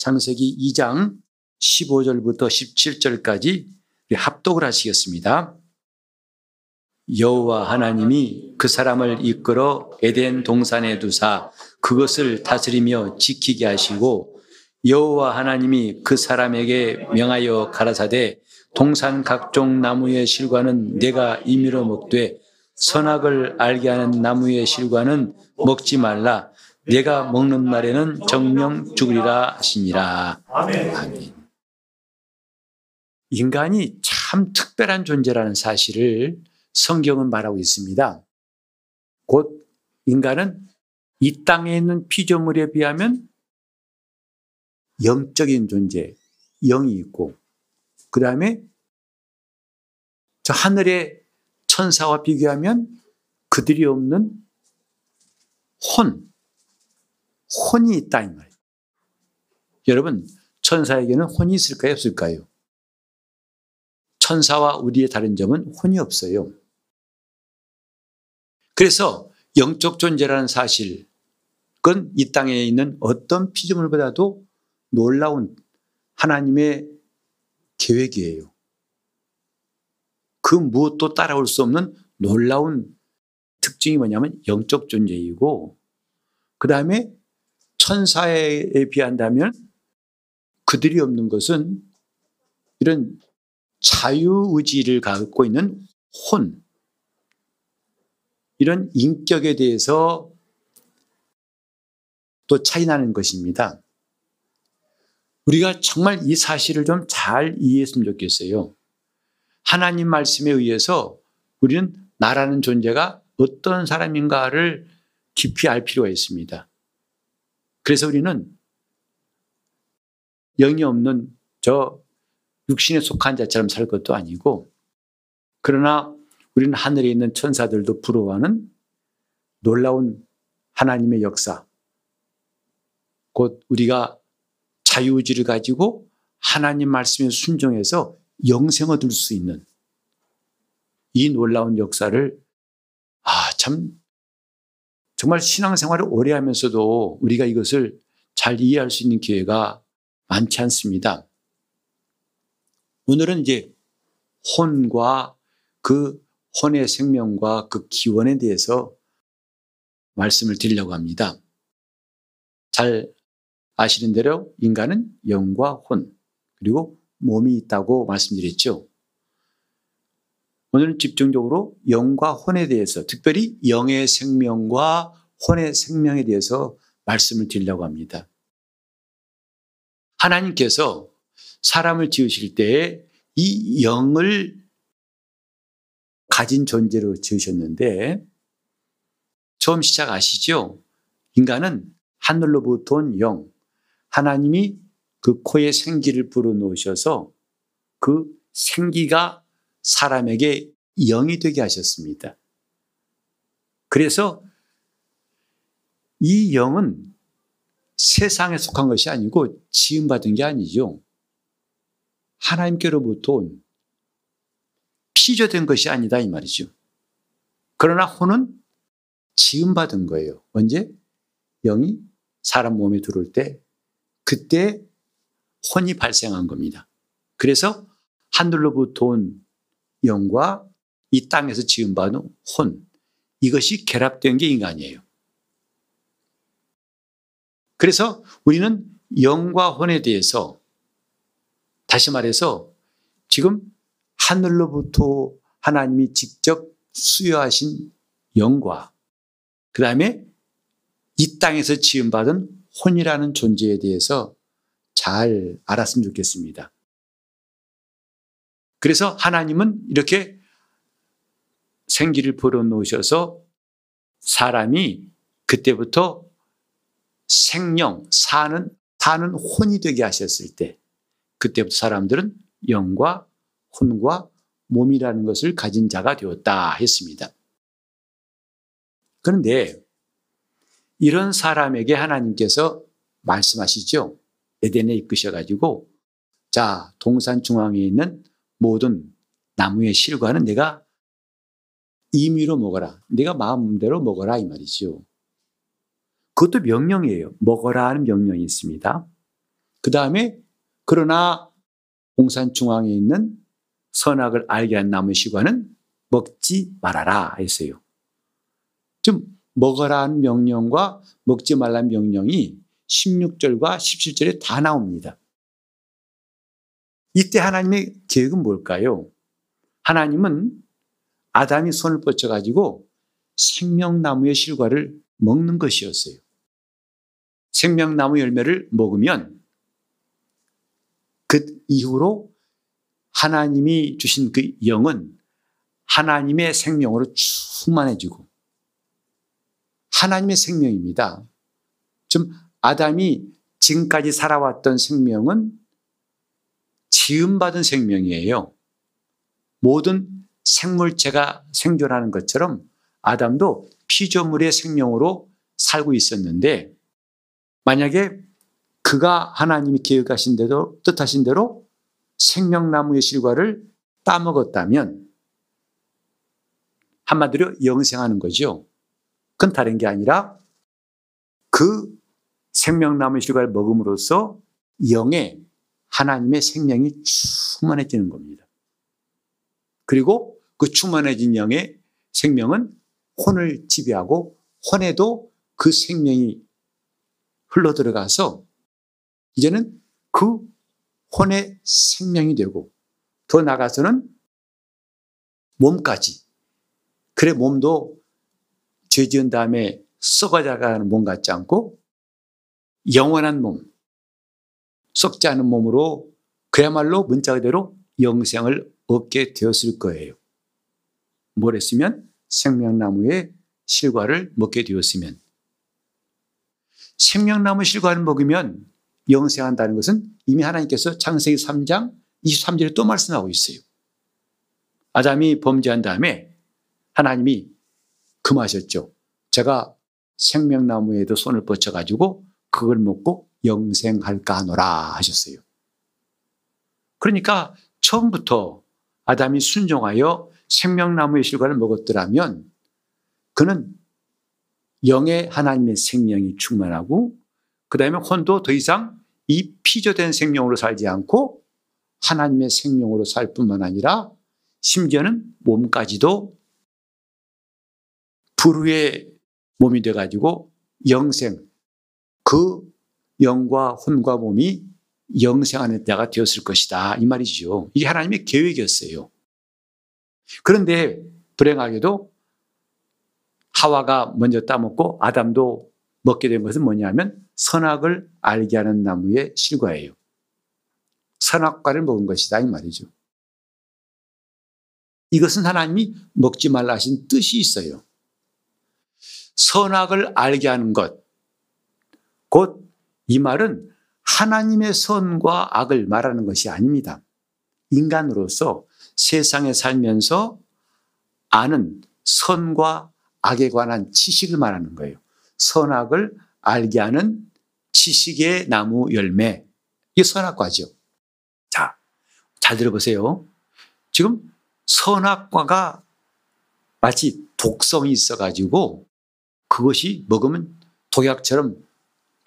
창세기 2장 15절부터 17절까지 합독을 하시겠습니다. 여호와 하나님이 그 사람을 이끌어 에덴 동산에 두사 그것을 다스리며 지키게 하시고 여호와 하나님이 그 사람에게 명하여 가라사대 동산 각종 나무의 실과는 내가 임의로 먹되 선악을 알게 하는 나무의 실과는 먹지 말라 내가 먹는 날에는 정령 죽으리라 하시니라 아멘. 인간이 참 특별한 존재라는 사실을 성경은 말하고 있습니다. 곧 인간은 이 땅에 있는 피조물에 비하면 영적인 존재, 영이 있고, 그 다음에 저 하늘의 천사와 비교하면 그들이 없는 혼, 혼이 있다, 이 말이에요. 여러분, 천사에게는 혼이 있을까요? 없을까요? 천사와 우리의 다른 점은 혼이 없어요. 그래서 영적 존재라는 사실, 그건 이 땅에 있는 어떤 피조물보다도 놀라운 하나님의 계획이에요. 그 무엇도 따라올 수 없는 놀라운 특징이 뭐냐면 영적 존재이고, 그 다음에 천사에 비한다면 그들이 없는 것은 이런 자유의지를 갖고 있는 혼, 이런 인격에 대해서 또 차이 나는 것입니다. 우리가 정말 이 사실을 좀 잘 이해했으면 좋겠어요. 하나님 말씀에 의해서 우리는 나라는 존재가 어떤 사람인가를 깊이 알 필요가 있습니다. 그래서 우리는 영이 없는 저 육신에 속한 자처럼 살 것도 아니고 그러나 우리는 하늘에 있는 천사들도 부러워하는 놀라운 하나님의 역사. 곧 우리가 자유의지를 가지고 하나님 말씀에 순종해서 영생 얻을 수 있는 이 놀라운 역사를 아, 참 정말 신앙생활을 오래 하면서도 우리가 이것을 잘 이해할 수 있는 기회가 많지 않습니다. 오늘은 이제 혼과 그 혼의 생명과 그 기원에 대해서 말씀을 드리려고 합니다. 잘 아시는 대로 인간은 영과 혼, 그리고 몸이 있다고 말씀드렸죠. 오늘은 집중적으로 영과 혼에 대해서, 특별히 영의 생명과 혼의 생명에 대해서 말씀을 드리려고 합니다. 하나님께서 사람을 지으실 때에 이 영을 가진 존재로 지으셨는데 처음 시작 아시죠? 인간은 하늘로부터 온 영, 하나님이 그 코에 생기를 불어넣으셔서 그 생기가 사람에게 영이 되게 하셨습니다. 그래서 이 영은 세상에 속한 것이 아니고 지음받은 게 아니죠. 하나님께로부터 온 피조된 것이 아니다 이 말이죠. 그러나 혼은 지음받은 거예요. 언제? 영이 사람 몸에 들어올 때 그때 혼이 발생한 겁니다. 그래서 하늘로부터 온 영과 이 땅에서 지음받은 혼 이것이 결합된 게 인간이에요. 그래서 우리는 영과 혼에 대해서 다시 말해서 지금 하늘로부터 하나님이 직접 수여하신 영과 그 다음에 이 땅에서 지음받은 혼이라는 존재에 대해서 잘 알았으면 좋겠습니다. 그래서 하나님은 이렇게 생기를 불어넣으셔서 사람이 그때부터 생명, 사는, 사는 혼이 되게 하셨을 때, 그때부터 사람들은 영과 혼과 몸이라는 것을 가진 자가 되었다 했습니다. 그런데 이런 사람에게 하나님께서 말씀하시죠. 에덴에 이끄셔가지고 자 동산 중앙에 있는 모든 나무의 실과는 내가 임의로 먹어라. 내가 마음대로 먹어라 이 말이죠. 그것도 명령이에요. 먹어라 하는 명령이 있습니다. 그 다음에 그러나 공산 중앙에 있는 선악을 알게 한 나무 시과는 먹지 말아라 했어요. 좀 먹어라는 명령과 먹지 말라는 명령이 16절과 17절에 다 나옵니다. 이때 하나님의 계획은 뭘까요? 하나님은 아담이 손을 뻗쳐가지고 생명나무의 실과를 먹는 것이었어요. 생명나무 열매를 먹으면 그 이후로 하나님이 주신 그 영은 하나님의 생명으로 충만해지고 하나님의 생명입니다. 좀 아담이 지금까지 살아왔던 생명은 지음받은 생명이에요. 모든 생물체가 생존하는 것처럼 아담도 피조물의 생명으로 살고 있었는데 만약에 그가 하나님이 계획하신 대로 뜻하신 대로 생명나무의 실과를 따먹었다면 한마디로 영생하는 거죠. 그건 다른 게 아니라 그 생명나무의 실과를 먹음으로써 영에 하나님의 생명이 충만해지는 겁니다. 그리고 그 충만해진 영의 생명은 혼을 지배하고 혼에도 그 생명이 흘러 들어가서 이제는 그 혼의 생명이 되고 더 나가서는 몸까지 그래 몸도 죄 지은 다음에 썩어져가는 몸 같지 않고 영원한 몸 썩지 않은 몸으로 그야말로 문자 그대로 영생을 얻게 되었을 거예요. 뭘 했으면 생명나무의 실과를 먹게 되었으면 생명나무 실과를 먹으면 영생한다는 것은 이미 하나님께서 창세기 3장 23절에 또 말씀하고 있어요. 아담이 범죄한 다음에 하나님이 금하셨죠. 제가 생명나무에도 손을 뻗쳐가지고 그걸 먹고 영생할까 하노라 하셨어요. 그러니까 처음부터 아담이 순종하여 생명나무의 실과를 먹었더라면 그는 영의 하나님의 생명이 충만하고 그 다음에 혼도 더 이상 이 피조된 생명으로 살지 않고 하나님의 생명으로 살 뿐만 아니라 심지어는 몸까지도 불후의 몸이 돼가지고 영생, 그 영과 혼과 몸이 영생하는 때가 되었을 것이다. 이 말이죠. 이게 하나님의 계획이었어요. 그런데 불행하게도 하와가 먼저 따먹고 아담도 먹게 된 것은 뭐냐면 선악을 알게 하는 나무의 실과예요. 선악과를 먹은 것이다. 이 말이죠. 이것은 하나님이 먹지 말라 하신 뜻이 있어요. 선악을 알게 하는 것. 곧 이 말은 하나님의 선과 악을 말하는 것이 아닙니다. 인간으로서 세상에 살면서 아는 선과 악에 관한 지식을 말하는 거예요. 선악을 알게 하는 지식의 나무 열매. 이게 선악과죠. 자, 잘 들어보세요. 지금 선악과가 마치 독성이 있어가지고 그것이 먹으면 독약처럼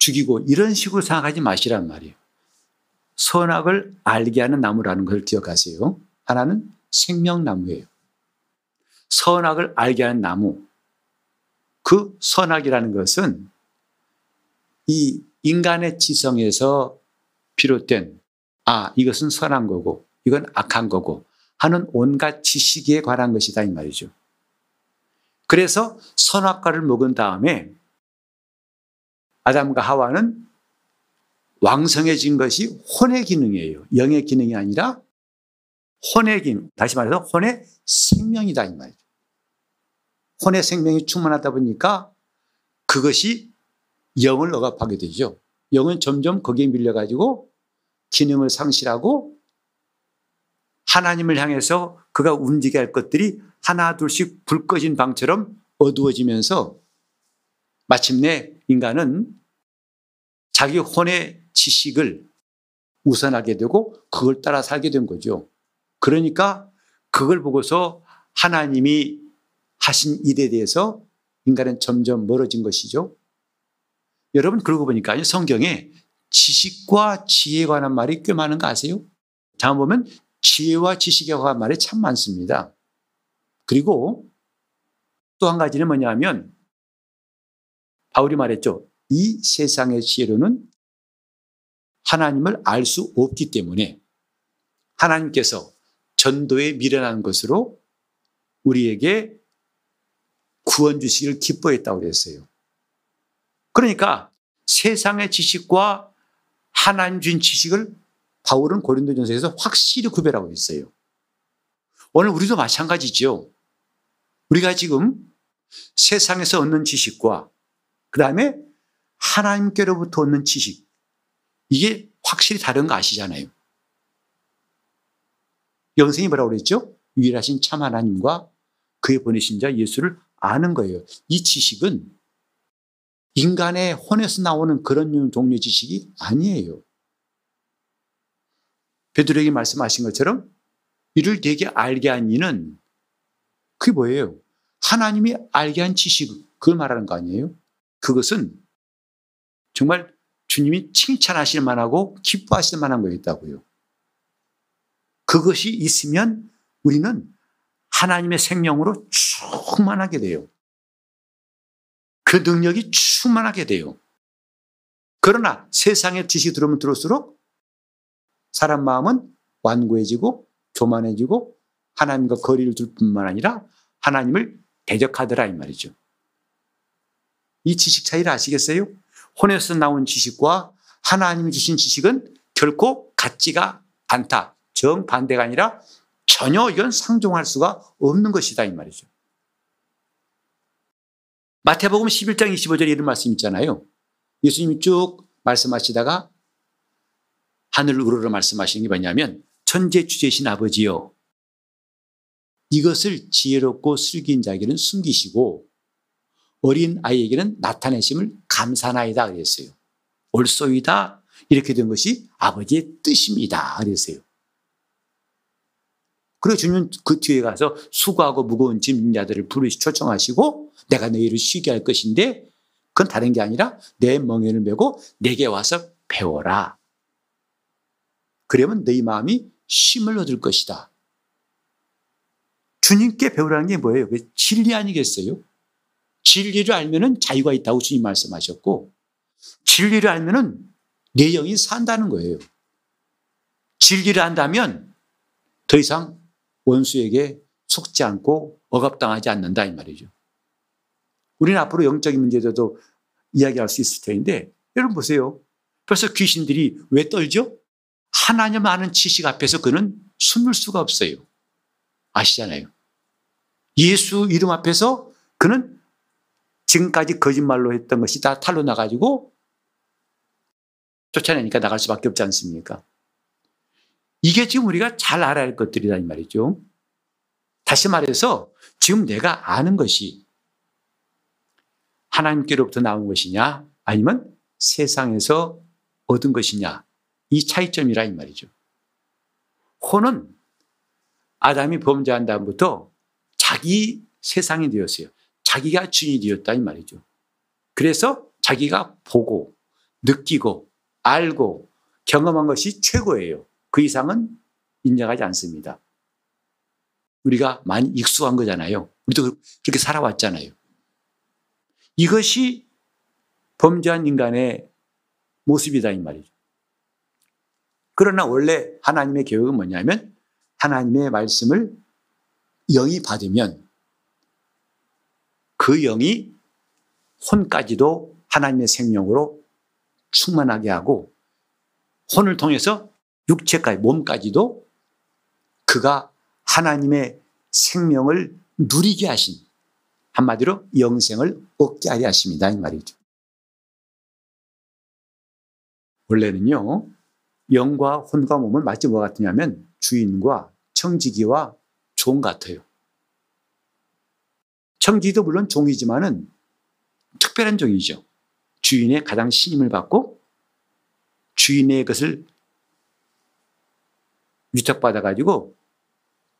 죽이고 이런 식으로 생각하지 마시란 말이에요. 선악을 알게 하는 나무라는 걸 기억하세요. 하나는 생명나무예요. 선악을 알게 하는 나무. 그 선악이라는 것은 이 인간의 지성에서 비롯된 아, 이것은 선한 거고 이건 악한 거고 하는 온갖 지식에 관한 것이다 이 말이죠. 그래서 선악과를 먹은 다음에 아담과 하와는 왕성해진 것이 혼의 기능이에요. 영의 기능이 아니라 혼의 기능. 다시 말해서 혼의 생명이다 이 말이죠. 혼의 생명이 충만하다 보니까 그것이 영을 억압하게 되죠. 영은 점점 거기에 밀려가지고 기능을 상실하고 하나님을 향해서 그가 움직여야 할 것들이 하나 둘씩 불 꺼진 방처럼 어두워지면서 마침내 인간은 자기 혼의 지식을 우선하게 되고 그걸 따라 살게 된 거죠. 그러니까 그걸 보고서 하나님이 하신 일에 대해서 인간은 점점 멀어진 것이죠. 여러분 그러고 보니까 성경에 지식과 지혜에 관한 말이 꽤 많은 거 아세요? 다음 보면 지혜와 지식에 관한 말이 참 많습니다. 그리고 또 한 가지는 뭐냐면 바울이 말했죠. 이 세상의 지혜로는 하나님을 알 수 없기 때문에 하나님께서 전도에 미련한 것으로 우리에게 구원 주시기를 기뻐했다고 그랬어요. 그러니까 세상의 지식과 하나님 준 지식을 바울은 고린도전서에서 확실히 구별하고 있어요. 오늘 우리도 마찬가지죠. 우리가 지금 세상에서 얻는 지식과 그 다음에 하나님께로부터 얻는 지식 이게 확실히 다른 거 아시잖아요. 영생이 뭐라고 그랬죠? 유일하신 참 하나님과 그의 보내신 자 예수를 아는 거예요. 이 지식은 인간의 혼에서 나오는 그런 종류 지식이 아니에요. 베드로에게 말씀하신 것처럼 이를 되게 알게 한 이는 그게 뭐예요? 하나님이 알게 한 지식, 그걸 말하는 거 아니에요? 그것은 정말 주님이 칭찬하실 만하고 기뻐하실 만한 거였다고요. 그것이 있으면 우리는 하나님의 생명으로 충만하게 돼요. 그 능력이 충만하게 돼요. 그러나 세상의 지식이 들어오면 들어올수록 사람 마음은 완고해지고 교만해지고 하나님과 거리를 둘 뿐만 아니라 하나님을 대적하더라 이 말이죠. 이 지식 차이를 아시겠어요? 혼에서 나온 지식과 하나님이 주신 지식은 결코 같지가 않다. 정반대가 아니라 전혀 이건 상종할 수가 없는 것이다 이 말이죠. 마태복음 11장 25절에 이런 말씀 있잖아요. 예수님이 쭉 말씀하시다가 하늘을 우러러 말씀하시는 게 뭐냐면 천재 주제신 아버지요 이것을 지혜롭고 슬긴 자에게는 숨기시고 어린 아이에게는 나타내심을 감사나이다 그랬어요. 옳소이다 이렇게 된 것이 아버지의 뜻입니다 그랬어요. 그리고 주님은 그 뒤에 가서 수고하고 무거운 짐진 자들을 부르시 초청하시고 내가 너희를 쉬게 할 것인데 그건 다른 게 아니라 내 멍에를 메고 내게 와서 배워라. 그러면 너희 마음이 쉼을 얻을 것이다. 주님께 배우라는 게 뭐예요? 진리 아니겠어요? 진리를 알면은 자유가 있다고 주님 말씀하셨고 진리를 알면은 내 영이 산다는 거예요. 진리를 안다면 더 이상 원수에게 속지 않고 억압당하지 않는다 이 말이죠. 우리는 앞으로 영적인 문제도 이야기할 수 있을 텐데 여러분 보세요. 벌써 귀신들이 왜 떨죠? 하나님 아는 지식 앞에서 그는 숨을 수가 없어요. 아시잖아요. 예수 이름 앞에서 그는 지금까지 거짓말로 했던 것이 다 탈로 나가지고 쫓아내니까 나갈 수밖에 없지 않습니까? 이게 지금 우리가 잘 알아야 할 것들이다 이 말이죠. 다시 말해서 지금 내가 아는 것이 하나님께로부터 나온 것이냐 아니면 세상에서 얻은 것이냐 이 차이점이라 이 말이죠. 혼은 아담이 범죄한 다음부터 자기 세상이 되었어요. 자기가 주인이 되었다 이 말이죠. 그래서 자기가 보고 느끼고 알고 경험한 것이 최고예요. 그 이상은 인정하지 않습니다. 우리가 많이 익숙한 거잖아요. 우리도 그렇게 살아왔잖아요. 이것이 범죄한 인간의 모습이다 이 말이죠. 그러나 원래 하나님의 계획은 뭐냐면 하나님의 말씀을 영이 받으면 그 영이 혼까지도 하나님의 생명으로 충만하게 하고 혼을 통해서 육체까지 몸까지도 그가 하나님의 생명을 누리게 하신 한마디로 영생을 얻게 하려 하십니다 이 말이죠. 원래는요 영과 혼과 몸은 마치 뭐 같으냐면 주인과 청지기와 종 같아요. 청지도 물론 종이지만은 특별한 종이죠. 주인의 가장 신임을 받고 주인의 것을 위탁받아가지고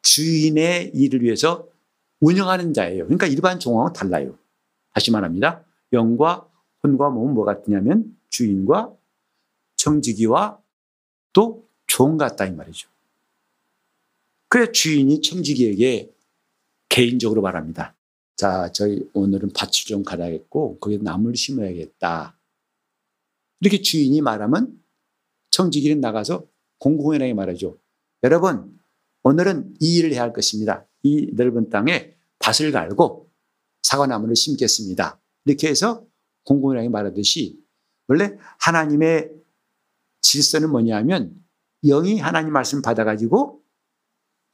주인의 일을 위해서 운영하는 자예요. 그러니까 일반 종하고 달라요. 다시 말합니다. 영과 혼과 몸은 뭐 같으냐면 주인과 청지기와 또 종 같다 이 말이죠. 그래 주인이 청지기에게 개인적으로 말합니다. 자, 저희 오늘은 밭을 좀 갈아야겠고 거기에 나무를 심어야겠다. 이렇게 주인이 말하면 청지기는 나가서 공공연하게 말하죠. 여러분, 오늘은 이 일을 해야 할 것입니다. 이 넓은 땅에 밭을 갈고 사과나무를 심겠습니다. 이렇게 해서 공공연하게 말하듯이 원래 하나님의 질서는 뭐냐면 영이 하나님 말씀 받아가지고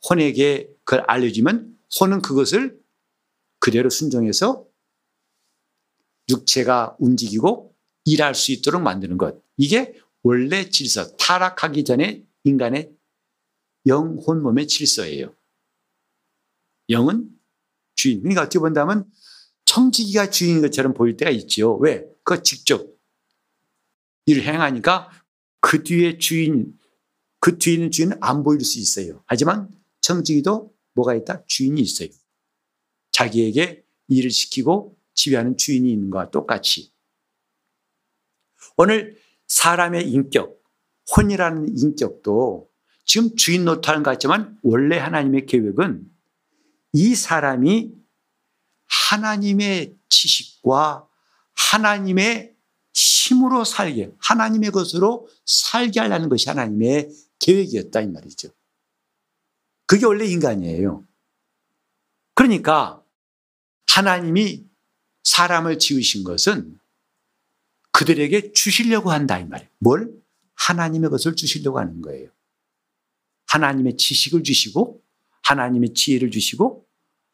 혼에게 그걸 알려주면 혼은 그것을 그대로 순종해서 육체가 움직이고 일할 수 있도록 만드는 것. 이게 원래 질서, 타락하기 전에 인간의 영혼 몸의 질서예요. 영은 주인. 그러니까 어떻게 본다면 청지기가 주인인 것처럼 보일 때가 있죠. 왜? 그 직접 일을 행하니까 그 뒤에 주인, 그 뒤에 있는 주인은 안 보일 수 있어요. 하지만 청지기도 뭐가 있다? 주인이 있어요. 자기에게 일을 시키고 지휘하는 주인이 있는 것과 똑같이. 오늘 사람의 인격, 혼이라는 인격도 지금 주인 노릇하는 것 같지만 원래 하나님의 계획은 이 사람이 하나님의 지식과 하나님의 힘으로 살게, 하나님의 것으로 살게 하려는 것이 하나님의 계획이었다, 이 말이죠. 그게 원래 인간이에요. 그러니까 하나님이 사람을 지으신 것은 그들에게 주시려고 한다, 이 말이에요. 뭘? 하나님의 것을 주시려고 하는 거예요. 하나님의 지식을 주시고, 하나님의 지혜를 주시고,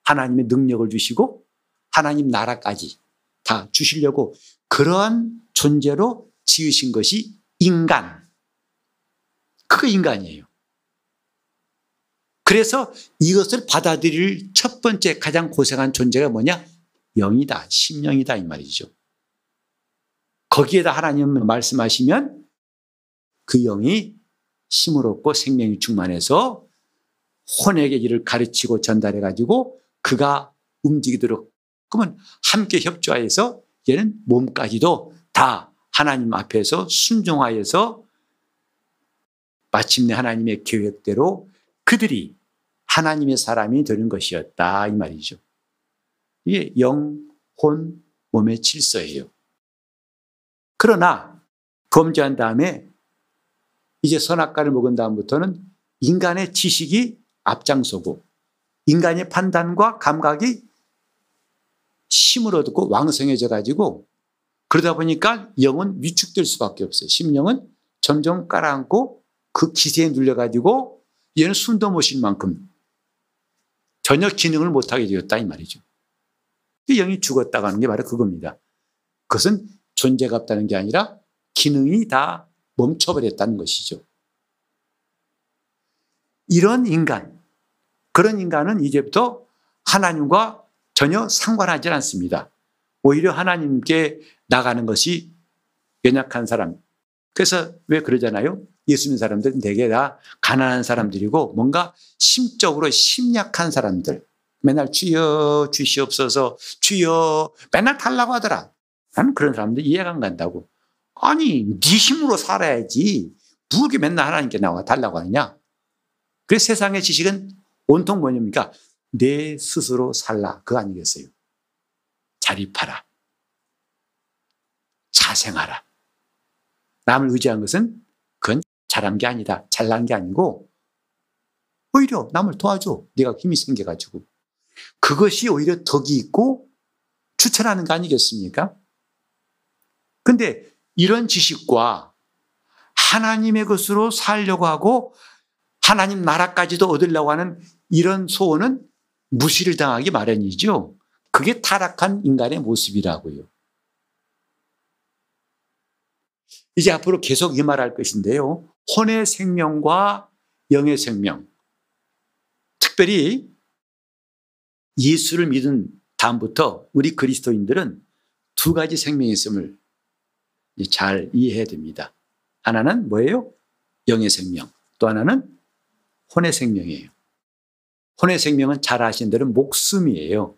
하나님의 능력을 주시고, 하나님 나라까지 다 주시려고 그러한 존재로 지으신 것이 인간. 그게 인간이에요. 그래서 이것을 받아들일 첫 번째 가장 고생한 존재가 뭐냐? 영이다. 심령이다. 이 말이죠. 거기에다 하나님 말씀하시면 그 영이 힘을 얻고 생명이 충만해서 혼에게 일을 가르치고 전달해 가지고 그가 움직이도록 그러면 함께 협조하여서 얘는 몸까지도 다 하나님 앞에서 순종하여서 마침내 하나님의 계획대로 그들이 하나님의 사람이 되는 것이었다 이 말이죠. 이게 영, 혼, 몸의 질서예요. 그러나 범죄한 다음에 이제 선악과를 먹은 다음부터는 인간의 지식이 앞장서고 인간의 판단과 감각이 힘을 얻고 왕성해져 가지고 그러다 보니까 영은 위축될 수밖에 없어요. 심령은 점점 깔아앉고 그 기세에 눌려 가지고 얘는 숨도 못 쉴 만큼 전혀 기능을 못하게 되었다 이 말이죠. 영이 죽었다고 하는 게 바로 그겁니다. 그것은 존재가 없다는 게 아니라 기능이 다 멈춰버렸다는 것이죠. 이런 인간, 그런 인간은 이제부터 하나님과 전혀 상관하지 않습니다. 오히려 하나님께 나가는 것이 연약한 사람. 그래서 왜 그러잖아요? 예수 믿는 사람들은 대개 다 가난한 사람들이고 뭔가 심적으로 심약한 사람들. 맨날 주여 주시옵소서 주여 맨날 달라고 하더라. 나는 그런 사람들 이해가 안 간다고. 아니 네 힘으로 살아야지. 무게 맨날 하나님께 나와 달라고 하느냐. 그래서 세상의 지식은 온통 뭐냐니까 내 스스로 살라. 그거 아니겠어요? 자립하라. 자생하라. 남을 의지한 것은 그건 잘한 게 아니다. 잘난 게 아니고 오히려 남을 도와줘. 네가 힘이 생겨가지고. 그것이 오히려 덕이 있고 추천하는 거 아니겠습니까? 근데 이런 지식과 하나님의 것으로 살려고 하고 하나님 나라까지도 얻으려고 하는 이런 소원은 무시를 당하기 마련이죠. 그게 타락한 인간의 모습이라고요. 이제 앞으로 계속 이 말할 것인데요. 혼의 생명과 영의 생명. 특별히 예수를 믿은 다음부터 우리 그리스도인들은 두 가지 생명이 있음을 잘 이해해야 됩니다. 하나는 뭐예요? 영의 생명. 또 하나는 혼의 생명이에요. 혼의 생명은 잘 아시는 대로 목숨이에요.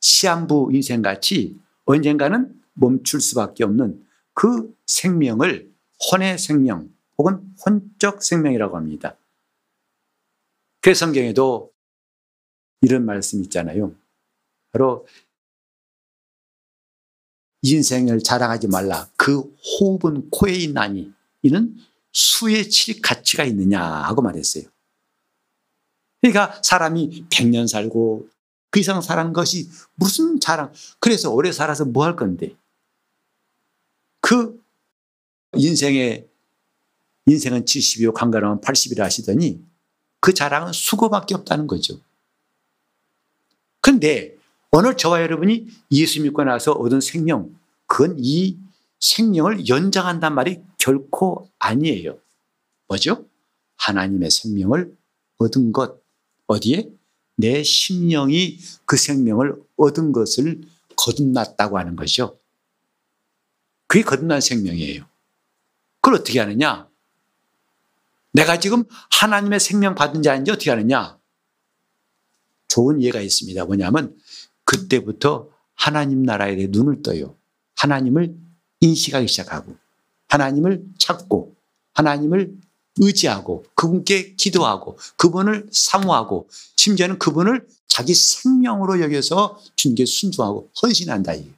시한부 인생같이 언젠가는 멈출 수밖에 없는 그 생명을 혼의 생명 혹은 혼적 생명이라고 합니다. 그 성경에도 이런 말씀 있잖아요. 바로 인생을 자랑하지 말라. 그 호흡은 코에 있나니 이는 수에 칠 가치가 있느냐 하고 말했어요. 그러니까 사람이 100년 살고 그 이상 살은 것이 무슨 자랑. 그래서 오래 살아서 뭐 할 건데. 그 인생의 인생은 70이요 강가라면 80이라 하시더니 그 자랑은 수고밖에 없다는 거죠. 근데 오늘 저와 여러분이 예수 믿고 나서 얻은 생명, 그건 이 생명을 연장한단 말이 결코 아니에요. 뭐죠? 하나님의 생명을 얻은 것. 어디에? 내 심령이 그 생명을 얻은 것을 거듭났다고 하는 거죠. 그게 거듭난 생명이에요. 그걸 어떻게 하느냐? 내가 지금 하나님의 생명 받은 자인지 어떻게 하느냐? 좋은 예가 있습니다. 뭐냐면 그때부터 하나님 나라에 대해 눈을 떠요. 하나님을 인식하기 시작하고 하나님을 찾고 하나님을 의지하고 그분께 기도하고 그분을 사모하고 심지어는 그분을 자기 생명으로 여겨서 주님께 순종하고 헌신한다. 이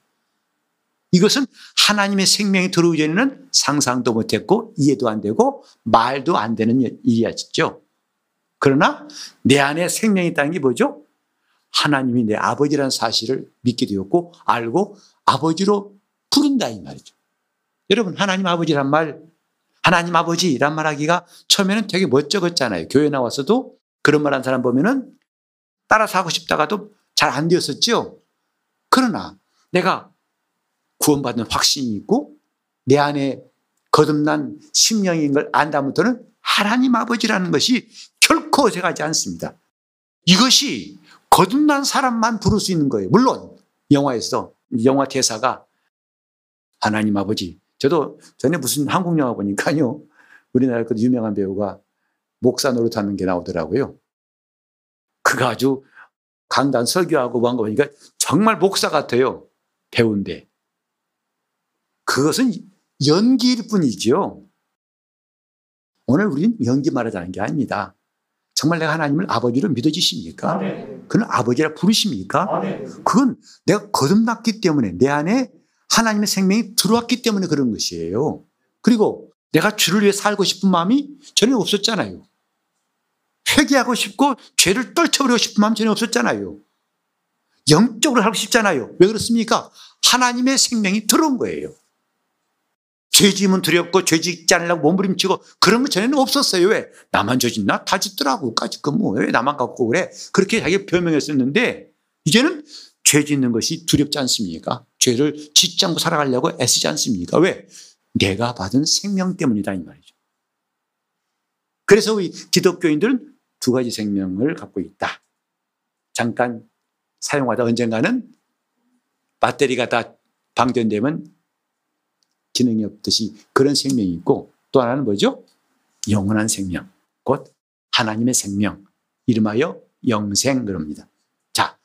것은 하나님의 생명이 들어오기 전에는 상상도 못했고 이해도 안 되고 말도 안 되는 일이었죠. 그러나 내 안에 생명이 있다는 게 뭐죠? 하나님이 내 아버지라는 사실을 믿게 되었고 알고 아버지로 부른다 이 말이죠. 여러분 하나님 아버지란 말 하나님 아버지란 말하기가 처음에는 되게 멋쩍었잖아요. 교회 나와서도 그런 말 한 사람 보면은 따라서 하고 싶다가도 잘 안 되었었죠. 그러나 내가 구원받는 확신이 있고 내 안에 거듭난 심령인 걸 안다부터는 하나님 아버지라는 것이 결코 어색하지 않습니다. 이것이 거듭난 사람만 부를 수 있는 거예요. 물론 영화에서 영화 대사가 하나님 아버지. 저도 전에 무슨 한국 영화 보니까요. 우리나라 그 유명한 배우가 목사 노릇하는 게 나오더라고요. 그가 아주 강단 설교하고 뭐한 거 보니까 정말 목사 같아요. 배우인데. 그것은 연기일 뿐이죠. 오늘 우리는 연기 말하자는 게 아닙니다. 정말 내가 하나님을 아버지로 믿어지십니까? 그는 아버지라 부르십니까? 그건 내가 거듭났기 때문에 내 안에 하나님의 생명이 들어왔기 때문에 그런 것이에요. 그리고 내가 주를 위해 살고 싶은 마음이 전혀 없었잖아요. 회개하고 싶고 죄를 떨쳐버리고 싶은 마음 전혀 없었잖아요. 영적으로 하고 싶잖아요. 왜 그렇습니까? 하나님의 생명이 들어온 거예요. 죄짐은 두렵고 죄짓지 않으려고 몸부림치고 그런 거 전에는 없었어요. 왜? 나만 죄짓나? 다 짓더라고. 까짓 거 뭐. 왜 나만 갖고 그래? 그렇게 자기가 표명했었는데 이제는 죄 짓는 것이 두렵지 않습니까? 죄를 짓지 않고 살아가려고 애쓰지 않습니까? 왜? 내가 받은 생명 때문이다 이 말이죠. 그래서 우리 기독교인들은 두 가지 생명을 갖고 있다. 잠깐 사용하다 언젠가는 배터리가 다 방전되면 기능이 없듯이 그런 생명이 있고 또 하나는 뭐죠? 영원한 생명. 곧 하나님의 생명. 이름하여 영생 그럽니다. 자,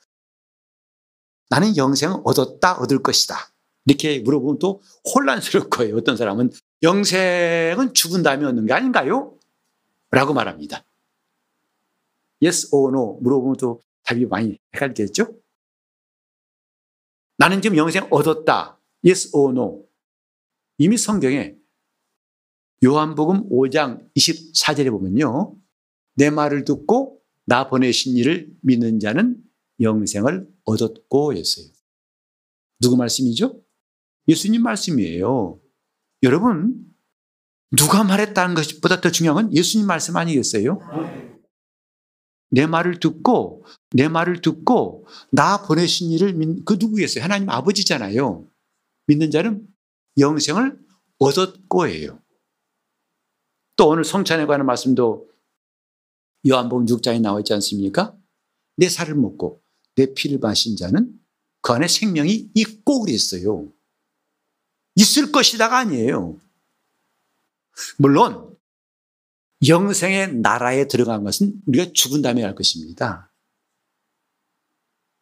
나는 영생을 얻었다, 얻을 것이다. 이렇게 물어보면 또 혼란스러울 거예요. 어떤 사람은 영생은 죽은 다음에 얻는 게 아닌가요? 라고 말합니다. Yes or no 물어보면 또 답이 많이 헷갈리겠죠? 나는 지금 영생 얻었다. Yes or no. 이미 성경에 요한복음 5장 24절에 보면요. 내 말을 듣고 나 보내신 이를 믿는 자는 영생을 얻었고 했어요. 누구 말씀이죠? 예수님 말씀이에요. 여러분, 누가 말했다는 것보다 더 중요한 건 예수님 말씀 아니겠어요? 내 말을 듣고, 내 말을 듣고, 나 보내신 이를 믿, 그 누구겠어요? 하나님 아버지잖아요. 믿는 자는 영생을 얻었고예요. 또 오늘 성찬에 관한 말씀도 요한복음 6장에 나와 있지 않습니까? 내 살을 먹고 내 피를 마신 자는 그 안에 생명이 있고 그랬어요. 있을 것이다가 아니에요. 물론 영생의 나라에 들어간 것은 우리가 죽은 다음에 할 것입니다.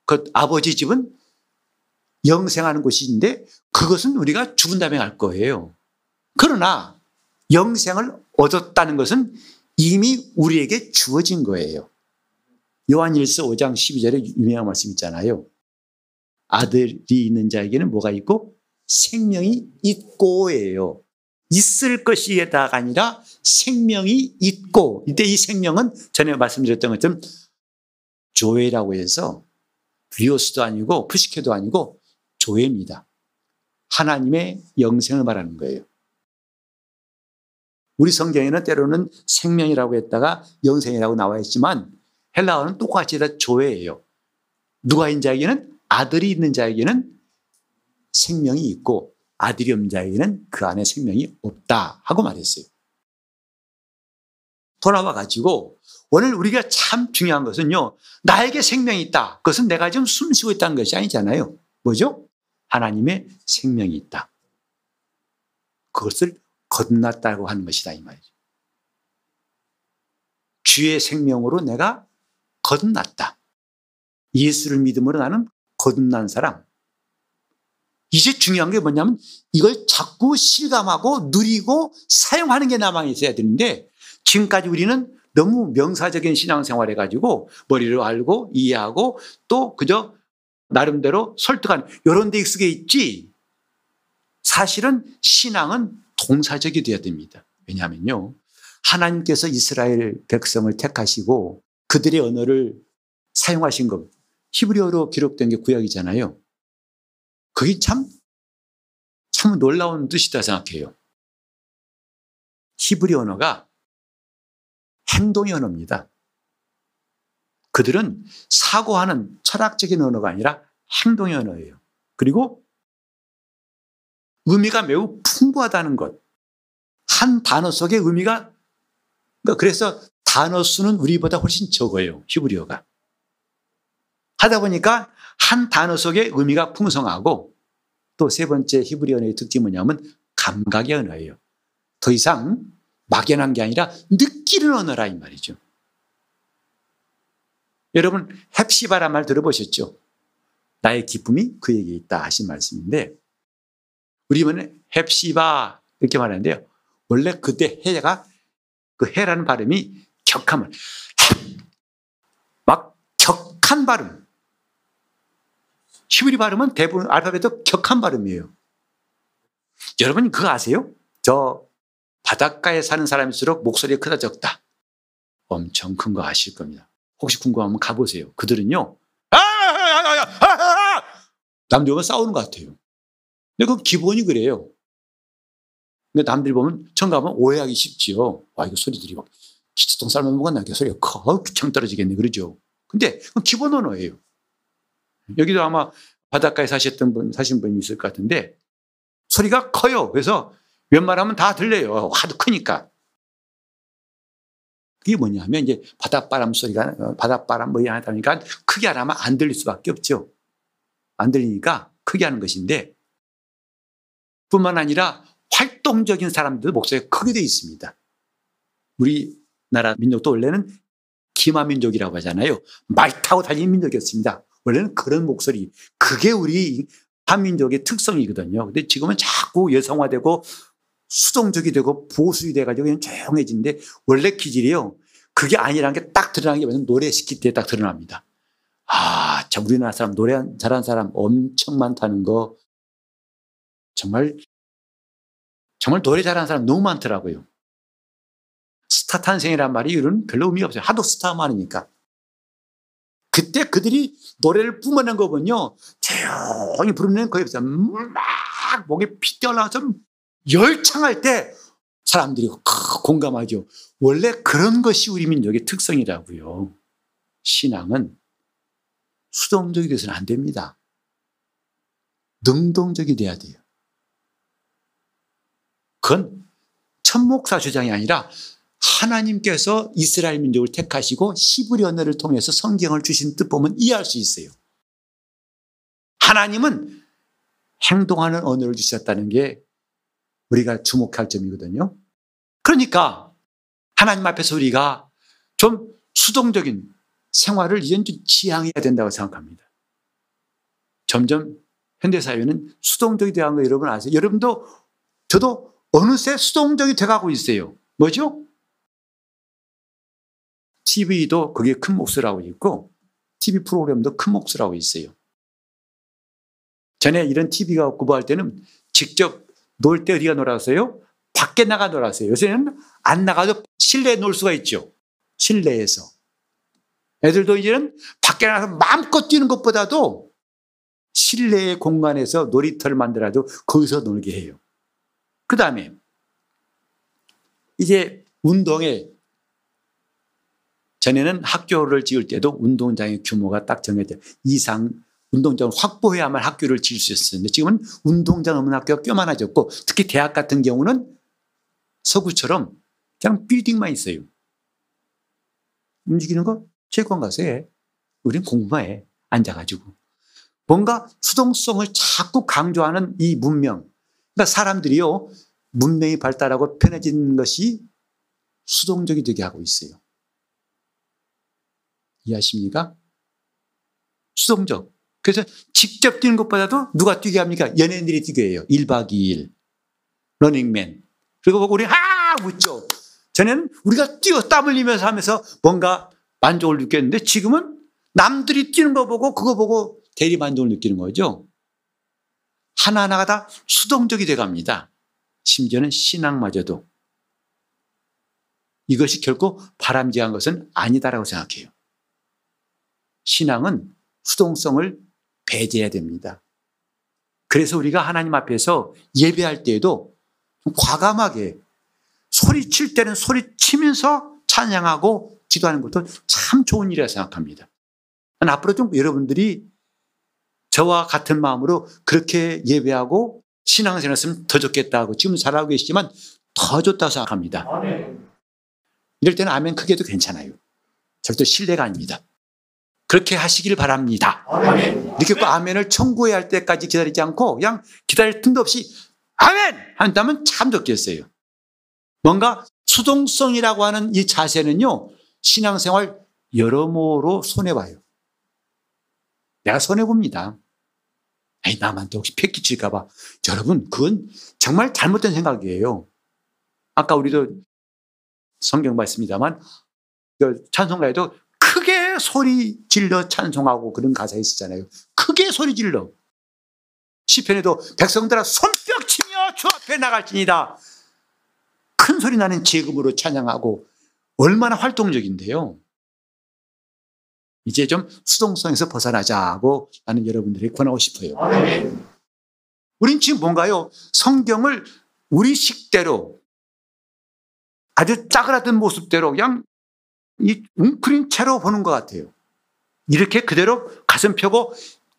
그 아버지 집은 영생하는 곳인데 그것은 우리가 죽은 다음에 갈 거예요. 그러나 영생을 얻었다는 것은 이미 우리에게 주어진 거예요. 요한일서 5장 12절에 유명한 말씀 있잖아요. 아들이 있는 자에게는 뭐가 있고 생명이 있고예요. 있을 것이다가 아니라 생명이 있고 이때 이 생명은 전에 말씀드렸던 것처럼 조회라고 해서 비오스도 아니고 푸시케도 아니고 조회입니다. 하나님의 영생을 말하는 거예요. 우리 성경에는 때로는 생명이라고 했다가 영생이라고 나와 있지만 헬라어는 똑같이 다 조회예요. 누가 있는 자에게는 아들이 있는 자에게는 생명이 있고 아들이 없는 자에게는 그 안에 생명이 없다 하고 말했어요. 돌아와 가지고 오늘 우리가 참 중요한 것은요. 나에게 생명이 있다. 그것은 내가 지금 숨 쉬고 있다는 것이 아니잖아요. 뭐죠? 하나님의 생명이 있다. 그것을 거듭났다고 하는 것이다 이 말이죠. 주의 생명으로 내가 거듭났다. 예수를 믿음으로 나는 거듭난 사람. 이제 중요한 게 뭐냐면 이걸 자꾸 실감하고 누리고 사용하는 게 남아 있어야 되는데 지금까지 우리는 너무 명사적인 신앙생활 해가지고 머리를 알고 이해하고 또 그저 나름대로 설득하는 이런 데 익숙해 있지 사실은 신앙은 동사적이 되어야 됩니다. 왜냐하면요. 하나님께서 이스라엘 백성을 택하시고 그들의 언어를 사용하신 것 히브리어로 기록된 게 구약이잖아요. 그게 참, 참 놀라운 뜻이다 생각해요. 히브리 언어가 행동의 언어입니다. 그들은 사고하는 철학적인 언어가 아니라 행동의 언어예요. 그리고 의미가 매우 풍부하다는 것. 한 단어 속에 의미가, 그러니까 그래서 단어 수는 우리보다 훨씬 적어요. 히브리어가. 하다 보니까 한 단어 속에 의미가 풍성하고 또 세 번째 히브리 언어의 특징이 뭐냐면 감각의 언어예요. 더 이상 막연한 게 아니라 느끼는 언어라 이 말이죠. 여러분 헵시바란 말 들어보셨죠? 나의 기쁨이 그에게 있다 하신 말씀인데 우리 이번에 헵시바 이렇게 말하는데요. 원래 그때 해가 그 해라는 발음이 격함을 막 격한 발음 히브리 발음은 대부분 알파벳도 격한 발음이에요. 여러분 그거 아세요? 저 바닷가에 사는 사람일수록 목소리가 크다 적다. 엄청 큰 거 아실 겁니다. 혹시 궁금하면 가보세요. 그들은요. 남들과 싸우는 것 같아요. 근데 그 기본이 그래요. 근데 남들 보면 처음 가면 오해하기 쉽지요. 와 이거 소리들이 막 기초통 삶아 먹었나 그 소리가 커 귀청 떨어지겠네 그러죠. 근데 그건 기본 언어예요. 여기도 아마 바닷가에 사셨던 분, 사신 분이 있을 것 같은데 소리가 커요. 그래서 웬만하면 다 들려요. 하도 크니까. 그게 뭐냐 하면 이제 바닷바람 소리가, 어, 바닷바람 뭐 하다 보니까 크게 하면 안 들릴 수밖에 없죠. 안 들리니까 크게 하는 것인데 뿐만 아니라 활동적인 사람들도 목소리가 크게 되어 있습니다. 우리나라 민족도 원래는 기마민족이라고 하잖아요. 말 타고 달리는 민족이었습니다. 원래는 그런 목소리. 그게 우리 한민족의 특성이거든요. 근데 지금은 자꾸 여성화되고 수동적이 되고 보수이 돼가지고 그냥 조용해진데 원래 기질이요. 그게 아니라는 게 딱 드러나는 게 뭐냐면 노래 시킬 때 딱 드러납니다. 아, 참 우리나라 사람 노래 잘하는 사람 엄청 많다는 거 정말 정말 노래 잘하는 사람 너무 많더라고요. 스타 탄생이란 말이 이런 별로 의미가 없어요. 하도 스타 많으니까. 그때 그들이 노래를 뿜어낸 거 보면요. 조용히 부르는 거에 비해서 막 목에 피 뛰어나와서 열창할 때 사람들이 공감하죠. 원래 그런 것이 우리 민족의 특성이라고요. 신앙은 수동적이 돼서는 안 됩니다. 능동적이 돼야 돼요. 그건 천목사 주장이 아니라 하나님께서 이스라엘 민족을 택하시고 시브리 언어를 통해서 성경을 주신 뜻 보면 이해할 수 있어요. 하나님은 행동하는 언어를 주셨다는 게 우리가 주목할 점이거든요. 그러니까 하나님 앞에서 우리가 좀 수동적인 생활을 이제 지향해야 된다고 생각합니다. 점점 현대사회는 수동적이 되어간 거 여러분 아세요? 여러분도 저도 어느새 수동적이 돼가고 있어요. 뭐죠? TV도 그게 큰 몫을 하고 있고 TV 프로그램도 큰 몫을 하고 있어요. 전에 이런 TV가 없고 뭐할 때는 직접 놀 때 어디가 놀았어요? 밖에 나가 놀았어요. 요새는 안 나가도 실내에 놀 수가 있죠. 실내에서. 애들도 이제는 밖에 나가서 마음껏 뛰는 것보다도 실내의 공간에서 놀이터를 만들어도 거기서 놀게 해요. 그 다음에 이제 운동에 전에는 학교를 지을 때도 운동장의 규모가 딱 정해져 이상 운동장을 확보해야만 학교를 지을 수 있었는데 지금은 운동장 없는 학교가 꽤 많아졌고 특히 대학 같은 경우는 서구처럼 그냥 빌딩만 있어요. 움직이는 거 체육관 가서 해. 우린 공부만 해. 앉아가지고. 뭔가 수동성을 자꾸 강조하는 이 문명. 그러니까 사람들이요, 문명이 발달하고 편해진 것이 수동적이 되게 하고 있어요. 이해하십니까? 수동적. 그래서 직접 뛰는 것보다도 누가 뛰게 합니까? 연예인들이 뛰게 해요. 1박 2일. 러닝맨. 그리고 보고 우리 아! 웃죠. 전에는 우리가 뛰어 땀 흘리면서 하면서 뭔가 만족을 느꼈는데 지금은 남들이 뛰는 거 보고 그거 보고 대리 만족을 느끼는 거죠. 하나하나가 다 수동적이 돼 갑니다. 심지어는 신앙마저도. 이것이 결코 바람직한 것은 아니다라고 생각해요. 신앙은 수동성을 배제해야 됩니다. 그래서 우리가 하나님 앞에서 예배할 때에도 과감하게 소리 칠 때는 소리 치면서 찬양하고 기도하는 것도 참 좋은 일이라 생각합니다. 앞으로 좀 여러분들이 저와 같은 마음으로 그렇게 예배하고 신앙생활 했으면 더 좋겠다 고 지금 잘하고 계시지만 더 좋다고 생각합니다. 이럴 때는 아멘 크게 도 괜찮아요. 절대 신뢰가 아닙니다. 그렇게 하시길 바랍니다. 아멘. 이렇게 꼭 아멘을 청구해야 할 때까지 기다리지 않고 그냥 기다릴 틈도 없이 아멘! 한다면 참 좋겠어요. 뭔가 수동성이라고 하는 이 자세는요, 신앙생활 여러모로 손해봐요. 내가 손해봅니다. 아니, 남한테 혹시 폐 끼칠까봐. 여러분, 그건 정말 잘못된 생각이에요. 아까 우리도 성경 봤습니다만, 그 찬송가에도 소리 질러 찬송하고 그런 가사 있었잖아요. 크게 소리 질러. 시편에도 백성들아 손뼉 치며 주 앞에 나갈지니다. 큰 소리 나는 제금으로 찬양하고 얼마나 활동적인데요. 이제 좀 수동성에서 벗어나자고 나는 여러분들이 권하고 싶어요. 우린 지금 뭔가요? 성경을 우리 식대로 아주 짜그라든 모습대로 그냥 이 웅크린 채로 보는 것 같아요. 이렇게 그대로 가슴 펴고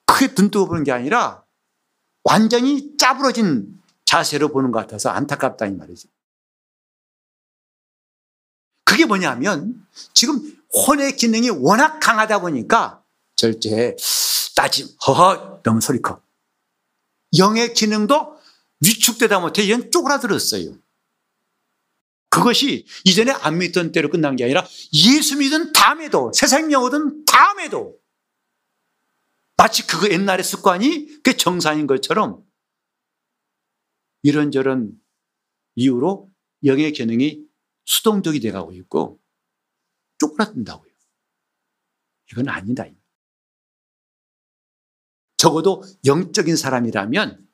크게 눈뜨고 보는 게 아니라 완전히 짜부러진 자세로 보는 것 같아서 안타깝다 이 말이죠. 그게 뭐냐면 지금 혼의 기능이 워낙 강하다 보니까 절제, 따짐, 허허, 너무 소리 커. 영의 기능도 위축되다 못해 얘는 쪼그라들었어요. 그것이 이전에 안 믿던 때로 끝난 게 아니라 예수 믿은 다음에도 세상 영어든 다음에도 마치 그거 옛날의 습관이 그 정상인 것처럼 이런저런 이유로 영의 기능이 수동적이 돼가고 있고 쪼그라든다고요. 이건 아니다. 적어도 영적인 사람이라면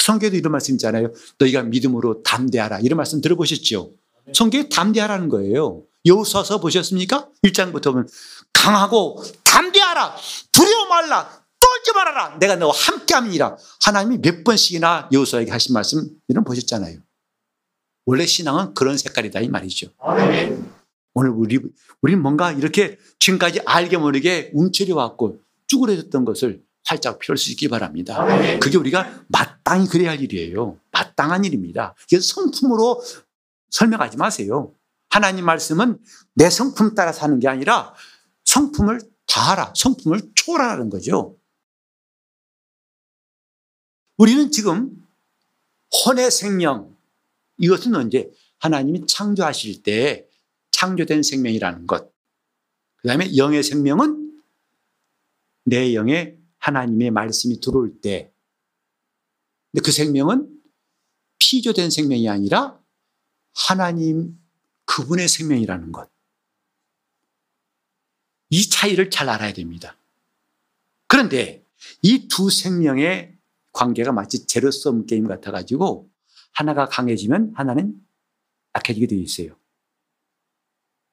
성경에도 이런 말씀 있잖아요. 너희가 믿음으로 담대하라. 이런 말씀 들어보셨죠? 성경에 담대하라는 거예요. 여호수아서 보셨습니까? 1장부터 보면 강하고 담대하라. 두려워 말라. 떨지 말아라. 내가 너와 함께함이니라. 하나님이 몇 번씩이나 여호수아에게 하신 말씀 이런 보셨잖아요. 원래 신앙은 그런 색깔이다 이 말이죠. 오늘 우리 우리 뭔가 이렇게 지금까지 알게 모르게 움츠려 왔고 쭈그려졌던 것을 살짝 펼 수 있기 바랍니다. 그게 우리가 마땅히 그래야 할 일이에요. 마땅한 일입니다. 이게 성품으로 설명하지 마세요. 하나님 말씀은 내 성품 따라 사는 게 아니라 성품을 다하라. 성품을 초월하라는 거죠. 우리는 지금 혼의 생명, 이것은 언제? 하나님이 창조하실 때 창조된 생명이라는 것. 그 다음에 영의 생명은 내 영에 하나님의 말씀이 들어올 때 근데 그 생명은 피조된 생명이 아니라 하나님 그분의 생명이라는 것. 이 차이를 잘 알아야 됩니다. 그런데 이 두 생명의 관계가 마치 제로섬 게임 같아가지고 하나가 강해지면 하나는 약해지게 되어 있어요.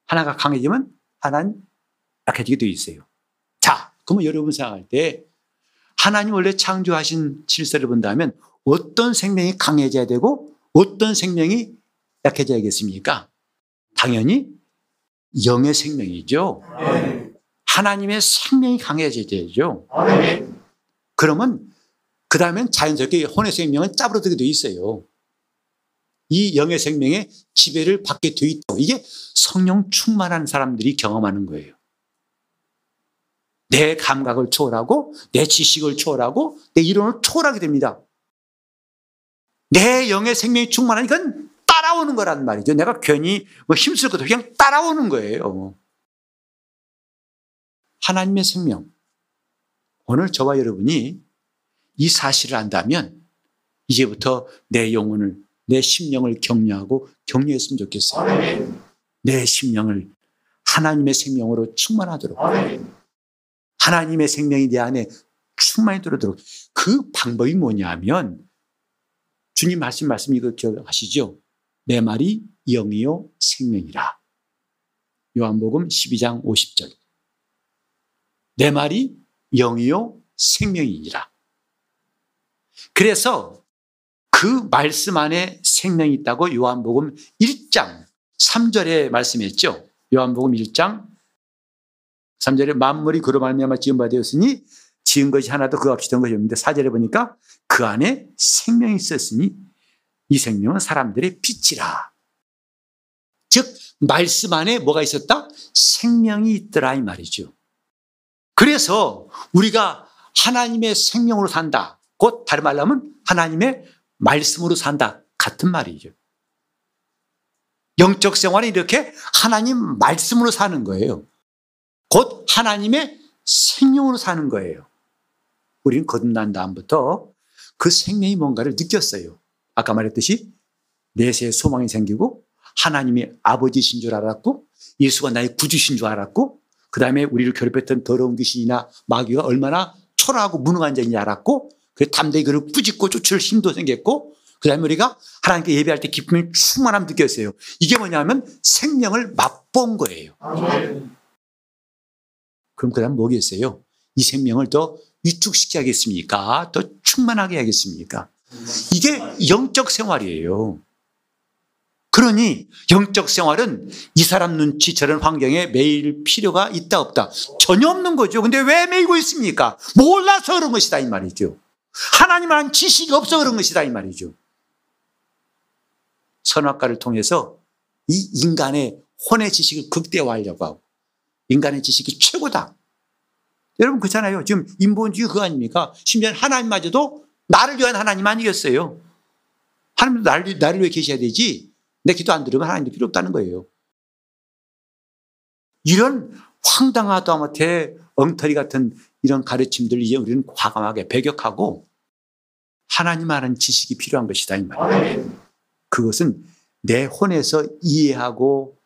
하나가 강해지면 하나는 약해지게 되어 있어요. 자, 그러면 여러분 생각할 때 하나님 원래 창조하신 질서를 본다면 어떤 생명이 강해져야 되고 어떤 생명이 약해져야겠습니까? 당연히 영의 생명이죠. 하나님의 생명이 강해져야죠. 그러면 그 다음엔 자연스럽게 혼의 생명은 짜부러들게 돼 있어요. 이 영의 생명의 지배를 받게 돼 있다. 이게 성령 충만한 사람들이 경험하는 거예요. 내 감각을 초월하고 내 지식을 초월하고 내 이론을 초월하게 됩니다. 내 영의 생명이 충만하니까 따라오는 거란 말이죠. 내가 괜히 뭐 힘쓸 것도 그냥 따라오는 거예요. 하나님의 생명. 오늘 저와 여러분이 이 사실을 안다면 이제부터 내 영혼을, 내 심령을 격려하고 격려했으면 좋겠어요. 내 심령을 하나님의 생명으로 충만하도록. 하나님의 생명이 내 안에 충만히 들어도록. 그 방법이 뭐냐면 주님 말씀 말씀 이거 기억하시죠? 내 말이 영이요 생명이라. 요한복음 12장 50절. 내 말이 영이요 생명이니라. 그래서 그 말씀 안에 생명이 있다고 요한복음 1장 3절에 말씀했죠. 요한복음 1장 3절에 만물이 그로 말미암아 지은 바 되었으니 지은 것이 하나도 그 없이 된 것이 없는데 4절에 보니까 그 안에 생명이 있었으니 이 생명은 사람들의 빛이라. 즉 말씀 안에 뭐가 있었다? 생명이 있더라 이 말이죠. 그래서 우리가 하나님의 생명으로 산다. 곧 다른 말로 하면 하나님의 말씀으로 산다. 같은 말이죠. 영적 생활은 이렇게 하나님 말씀으로 사는 거예요. 곧 하나님의 생명으로 사는 거예요. 우리는 거듭난 다음부터 그 생명이 뭔가를 느꼈어요. 아까 말했듯이 내세에 소망이 생기고 하나님이 아버지신 줄 알았고 예수가 나의 구주신 줄 알았고 그 다음에 우리를 괴롭혔던 더러운 귀신이나 마귀가 얼마나 초라하고 무능한 자인지 알았고 그 담대히 그를 꾸짖고 쫓을 힘도 생겼고 그 다음에 우리가 하나님께 예배할 때 기쁨이 충만함 느꼈어요. 이게 뭐냐면 생명을 맛본 거예요. 그럼 그 다음 뭐겠어요? 이 생명을 더 위축시켜야겠습니까? 더 충만하게 해야겠습니까? 이게 영적 생활이에요. 그러니 영적 생활은 이 사람 눈치 저런 환경에 매일 필요가 있다 없다 전혀 없는 거죠. 근데 왜 매이고 있습니까? 몰라서 그런 것이다 이 말이죠. 하나님한 지식이 없어 그런 것이다 이 말이죠. 선악과를 통해서 이 인간의 혼의 지식을 극대화하려고 하고 인간의 지식이 최고다. 여러분 그렇잖아요. 지금 인본주의 그거 아닙니까? 심지어 하나님마저도 나를 위한 하나님 아니겠어요? 하나님도 나를, 나를 위해 계셔야 되지. 내 기도 안 들으면 하나님도 필요 없다는 거예요. 이런 황당하다 못해 엉터리 같은 이런 가르침들 이제 우리는 과감하게 배격하고 하나님 하는 지식이 필요한 것이다 이 말이에요. 그것은 내 혼에서 이해하고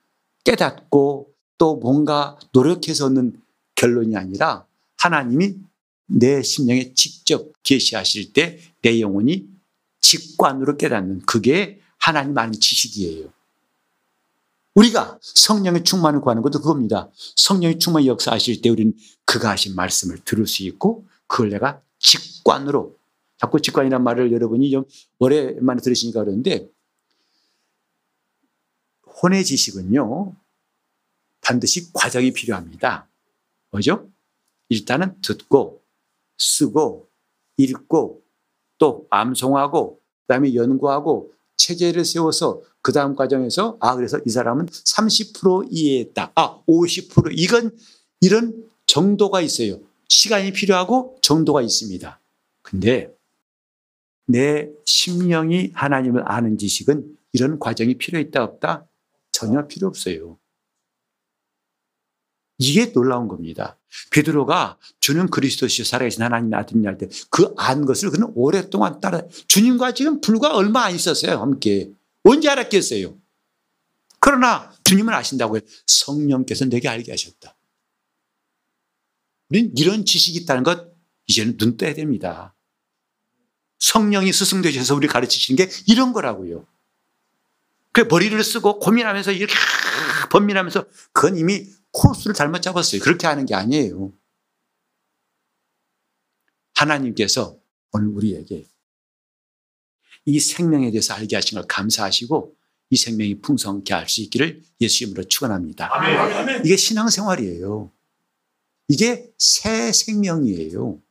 깨닫고 또 뭔가 노력해서 얻는 결론이 아니라 하나님이 내 심령에 직접 계시하실 때 내 영혼이 직관으로 깨닫는 그게 하나님 아는 지식이에요. 우리가 성령의 충만을 구하는 것도 그겁니다. 성령의 충만 역사하실 때 우리는 그가 하신 말씀을 들을 수 있고 그걸 내가 직관으로 자꾸 직관이란 말을 여러분이 좀 오랜만에 들으시니까 그러는데 혼의 지식은요 반드시 과정이 필요합니다. 뭐죠? 일단은 듣고 쓰고 읽고 또 암송하고 그 다음에 연구하고 체제를 세워서 그 다음 과정에서 아 그래서 이 사람은 30% 이해했다. 아 50% 이건 이런 정도가 있어요. 시간이 필요하고 정도가 있습니다. 근데 내 심령이 하나님을 아는 지식은 이런 과정이 필요 있다 없다 전혀 필요 없어요. 이게 놀라운 겁니다. 베드로가 주는 그리스도시요 살아계신 하나님의 아들이냐 할 때 그 안 것을 그는 오랫동안 따라 주님과 지금 불과 얼마 안 있었어요 함께. 언제 알았겠어요? 그러나 주님은 아신다고요. 성령께서 내게 알게 하셨다. 우린 이런 지식이 있다는 것 이제는 눈 떠야 됩니다. 성령이 스승 되셔서 우리 가르치시는 게 이런 거라고요. 그 머리를 쓰고 고민하면서 이렇게 번민하면서 그건 이미 코스를 잘못 잡았어요. 그렇게 하는 게 아니에요. 하나님께서 오늘 우리에게 이 생명에 대해서 알게 하신 걸 감사하시고 이 생명이 풍성케 할 수 있기를 예수 이름으로 축원합니다. 이게 신앙생활이에요. 이게 새 생명이에요.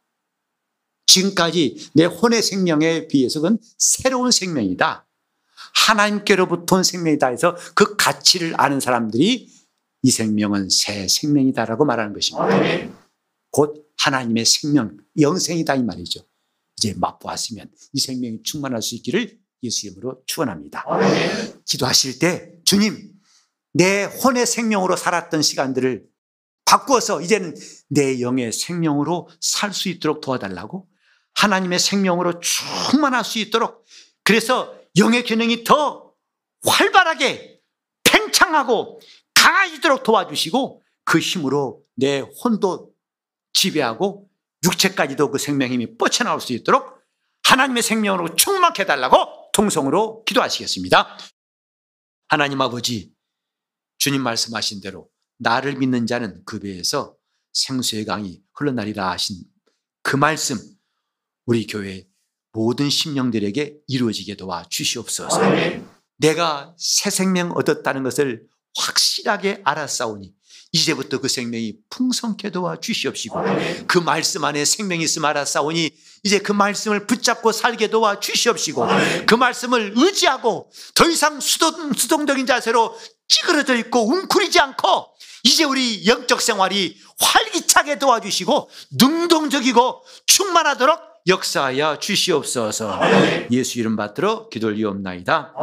지금까지 내 혼의 생명에 비해서 는 새로운 생명이다. 하나님께로부터 온 생명이다 해서 그 가치를 아는 사람들이 이 생명은 새 생명이다라고 말하는 것입니다. 곧 하나님의 생명, 영생이다 이 말이죠. 이제 맛보았으면 이 생명이 충만할 수 있기를 예수 이름으로 축원합니다. 기도하실 때 주님 내 혼의 생명으로 살았던 시간들을 바꾸어서 이제는 내 영의 생명으로 살 수 있도록 도와달라고 하나님의 생명으로 충만할 수 있도록 그래서 영의 기능이 더 활발하게 팽창하고 강해지도록 도와주시고 그 힘으로 내 혼도 지배하고 육체까지도 그 생명 힘이 뻗쳐나올 수 있도록 하나님의 생명으로 충만케 해달라고 통성으로 기도하시겠습니다. 하나님 아버지, 주님 말씀하신 대로 나를 믿는 자는 그 배에서 생수의 강이 흘러나리라 하신 그 말씀 우리 교회 모든 심령들에게 이루어지게 도와 주시옵소서. 내가 새 생명 얻었다는 것을 확실하게 알았사오니 이제부터 그 생명이 풍성케 도와 주시옵시고 그 말씀 안에 생명이 있음 알았사오니 이제 그 말씀을 붙잡고 살게 도와 주시옵시고 그 말씀을 의지하고 더 이상 수동, 수동적인 자세로 찌그러져 있고 웅크리지 않고 이제 우리 영적 생활이 활기차게 도와주시고 능동적이고 충만하도록 역사하여 주시옵소서. 예수 이름 받들어 기도를 이옵나이다.